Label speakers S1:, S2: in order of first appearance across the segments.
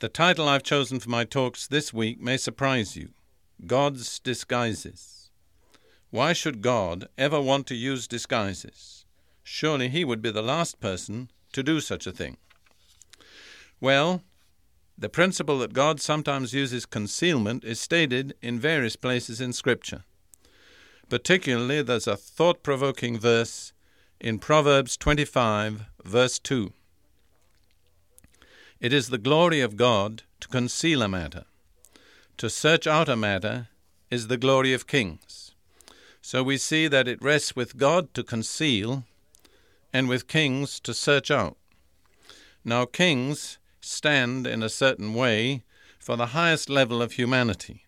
S1: The title I've chosen for my talks this week may surprise you God's Disguises. Why should God ever want to use disguises? Surely He would be the last person to do such a thing. Well, the principle that God sometimes uses concealment is stated in various places in Scripture. Particularly, there's a thought provoking verse in Proverbs 25, verse 2. It is the glory of God to conceal a matter. To search out a matter is the glory of kings. So we see that it rests with God to conceal and with kings to search out. Now, kings stand in a certain way for the highest level of humanity.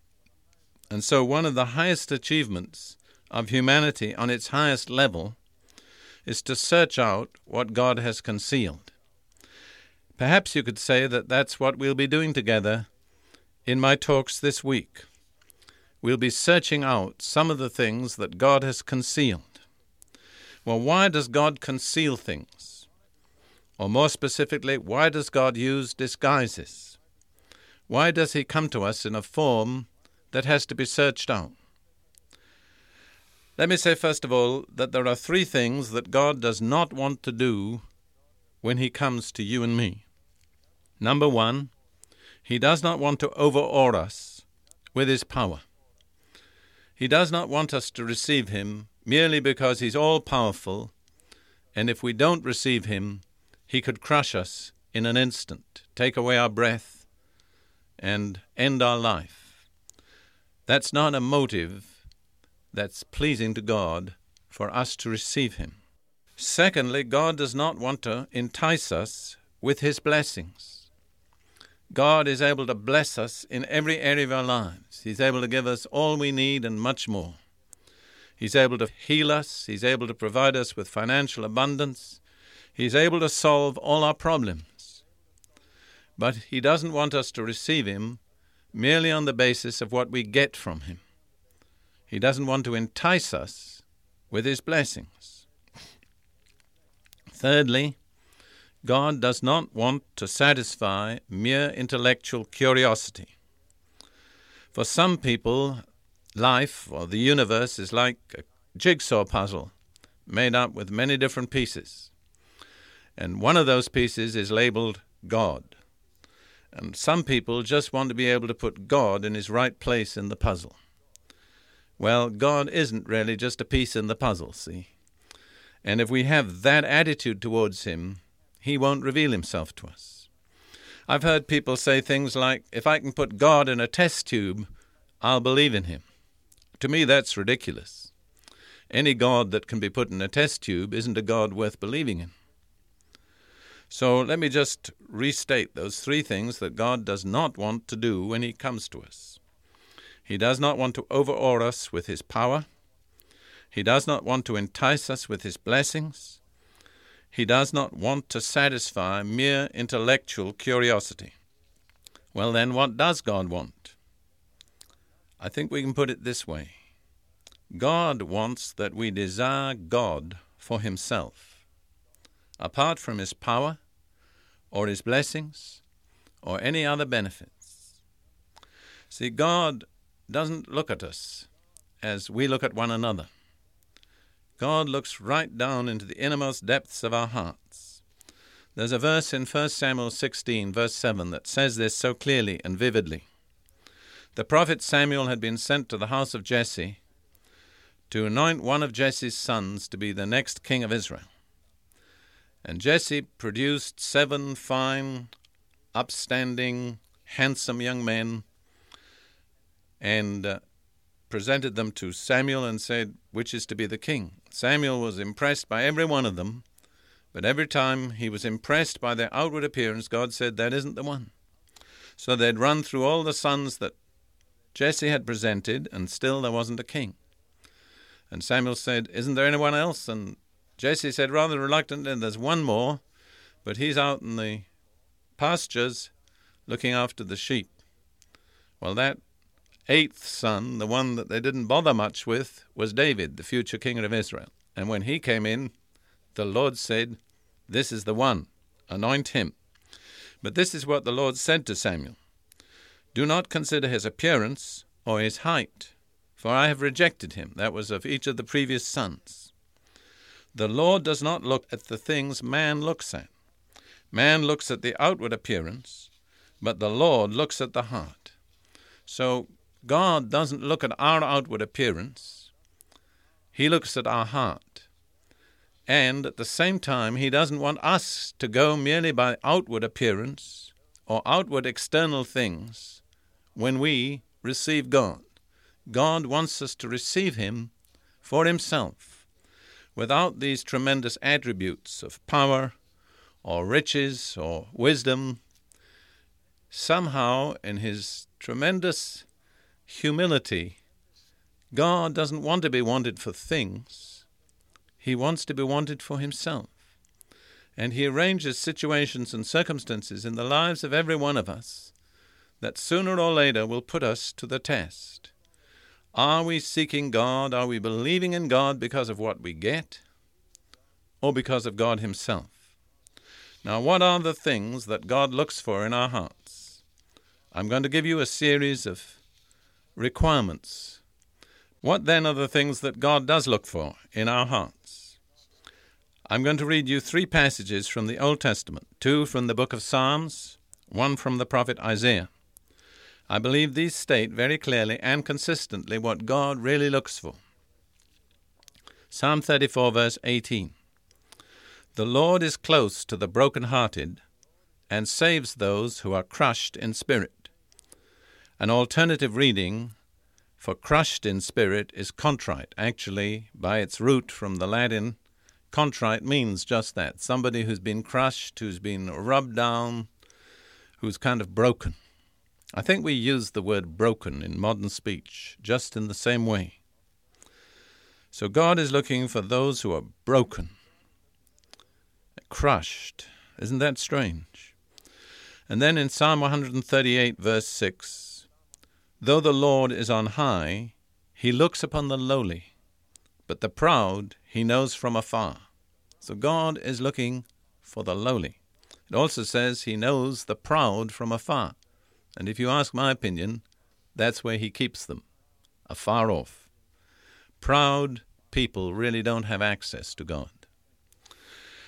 S1: And so, one of the highest achievements of humanity on its highest level is to search out what God has concealed. Perhaps you could say that that's what we'll be doing together in my talks this week. We'll be searching out some of the things that God has concealed. Well, why does God conceal things? Or more specifically, why does God use disguises? Why does He come to us in a form that has to be searched out? Let me say, first of all, that there are three things that God does not want to do when He comes to you and me. Number one, He does not want to overawe us with His power. He does not want us to receive Him merely because He's all powerful, and if we don't receive Him, He could crush us in an instant, take away our breath, and end our life. That's not a motive that's pleasing to God for us to receive Him. Secondly, God does not want to entice us with His blessings. God is able to bless us in every area of our lives. He's able to give us all we need and much more. He's able to heal us. He's able to provide us with financial abundance. He's able to solve all our problems. But He doesn't want us to receive Him merely on the basis of what we get from Him. He doesn't want to entice us with His blessings. Thirdly, God does not want to satisfy mere intellectual curiosity. For some people, life or the universe is like a jigsaw puzzle made up with many different pieces. And one of those pieces is labeled God. And some people just want to be able to put God in his right place in the puzzle. Well, God isn't really just a piece in the puzzle, see? And if we have that attitude towards him, he won't reveal himself to us. I've heard people say things like, if I can put God in a test tube, I'll believe in him. To me, that's ridiculous. Any God that can be put in a test tube isn't a God worth believing in. So let me just restate those three things that God does not want to do when He comes to us. He does not want to overawe us with His power. He does not want to entice us with His blessings. He does not want to satisfy mere intellectual curiosity. Well, then, what does God want? I think we can put it this way God wants that we desire God for Himself. Apart from His power, or His blessings, or any other benefits. See, God doesn't look at us as we look at one another. God looks right down into the innermost depths of our hearts. There's a verse in 1 Samuel 16, verse 7, that says this so clearly and vividly. The prophet Samuel had been sent to the house of Jesse to anoint one of Jesse's sons to be the next king of Israel. And Jesse produced seven fine, upstanding, handsome young men and uh, presented them to Samuel and said, Which is to be the king? Samuel was impressed by every one of them But every time he was impressed by their outward appearance, God said, That isn't the one. So they'd run through all the sons that Jesse had presented, and still there wasn't a king. And Samuel said, Isn't there anyone else? And Jesse said rather reluctantly, There's one more, but he's out in the pastures looking after the sheep. Well, that eighth son, the one that they didn't bother much with, was David, the future king of Israel. And when he came in, the Lord said, This is the one, anoint him. But this is what the Lord said to Samuel Do not consider his appearance or his height, for I have rejected him. That was of each of the previous sons. The Lord does not look at the things man looks at. Man looks at the outward appearance, but the Lord looks at the heart. So God doesn't look at our outward appearance, He looks at our heart. And at the same time, He doesn't want us to go merely by outward appearance or outward external things when we receive God. God wants us to receive Him for Himself without these tremendous attributes of power or riches or wisdom. Somehow, in His tremendous humility, God doesn't want to be wanted for things, He wants to be wanted for Himself. And He arranges situations and circumstances in the lives of every one of us that sooner or later will put us to the test. Are we seeking God? Are we believing in God because of what we get? Or because of God Himself? Now, what are the things that God looks for in our hearts? I'm going to give you a series of requirements. What then are the things that God does look for in our hearts? I'm going to read you three passages from the Old Testament two from the book of Psalms, one from the prophet Isaiah. I believe these state very clearly and consistently what God really looks for. Psalm 34, verse 18 The Lord is close to the broken-hearted and saves those who are crushed in spirit. An alternative reading for crushed in spirit is contrite. Actually, by its root from the Latin, contrite means just that somebody who's been crushed, who's been rubbed down, who's kind of broken. I think we use the word broken in modern speech just in the same way. So God is looking for those who are broken, crushed. Isn't that strange? And then in Psalm 138, verse 6 Though the Lord is on high, he looks upon the lowly, but the proud he knows from afar. So God is looking for the lowly. It also says he knows the proud from afar. And if you ask my opinion, that's where he keeps them, afar off. Proud people really don't have access to God.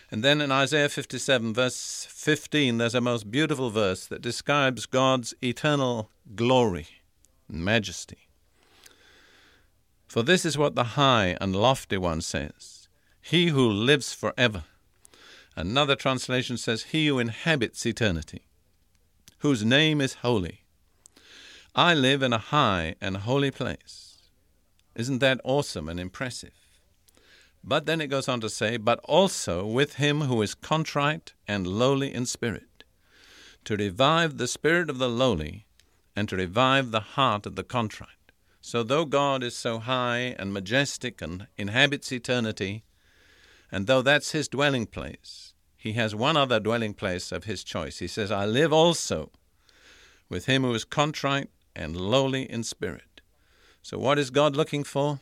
S1: And then in Isaiah 57, verse 15, there's a most beautiful verse that describes God's eternal glory majesty. For this is what the high and lofty one says He who lives forever. Another translation says, He who inhabits eternity whose name is holy. I live in a high and holy place. Isn't that awesome and impressive? But then it goes on to say, but also with him who is contrite and lowly in spirit, to revive the spirit of the lowly and to revive the heart of the contrite. So, though God is so high and majestic and inhabits eternity, and though that's his dwelling place, he has one other dwelling place of his choice. He says, I live also with him who is contrite and lowly in spirit. So, what is God looking for?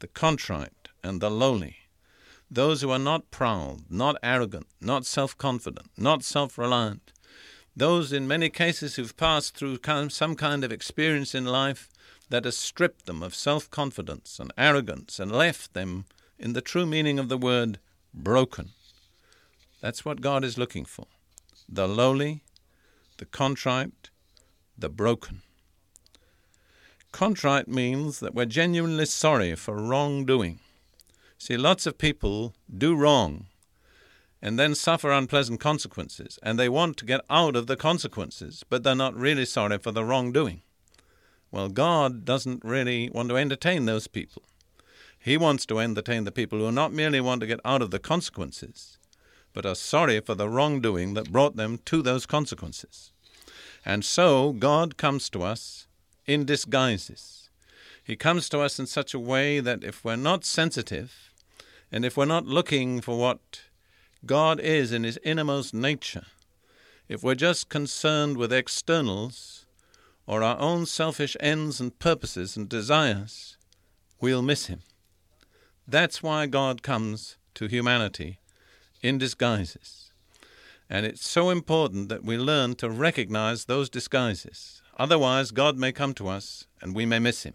S1: The contrite and the lowly. Those who are not proud, not arrogant, not self confident, not self reliant. Those, in many cases, who've passed through some kind of experience in life that has stripped them of self confidence and arrogance and left them, in the true meaning of the word, broken. That's what God is looking for the lowly, the contrite, the broken. Contrite means that we're genuinely sorry for wrongdoing. See, lots of people do wrong and then suffer unpleasant consequences, and they want to get out of the consequences, but they're not really sorry for the wrongdoing. Well, God doesn't really want to entertain those people. He wants to entertain the people who not merely want to get out of the consequences, but are sorry for the wrongdoing that brought them to those consequences. And so God comes to us in disguises. He comes to us in such a way that if we're not sensitive, and if we're not looking for what God is in his innermost nature, if we're just concerned with externals or our own selfish ends and purposes and desires, we'll miss him. That's why God comes to humanity in disguises. And it's so important that we learn to recognize those disguises. Otherwise, God may come to us and we may miss him.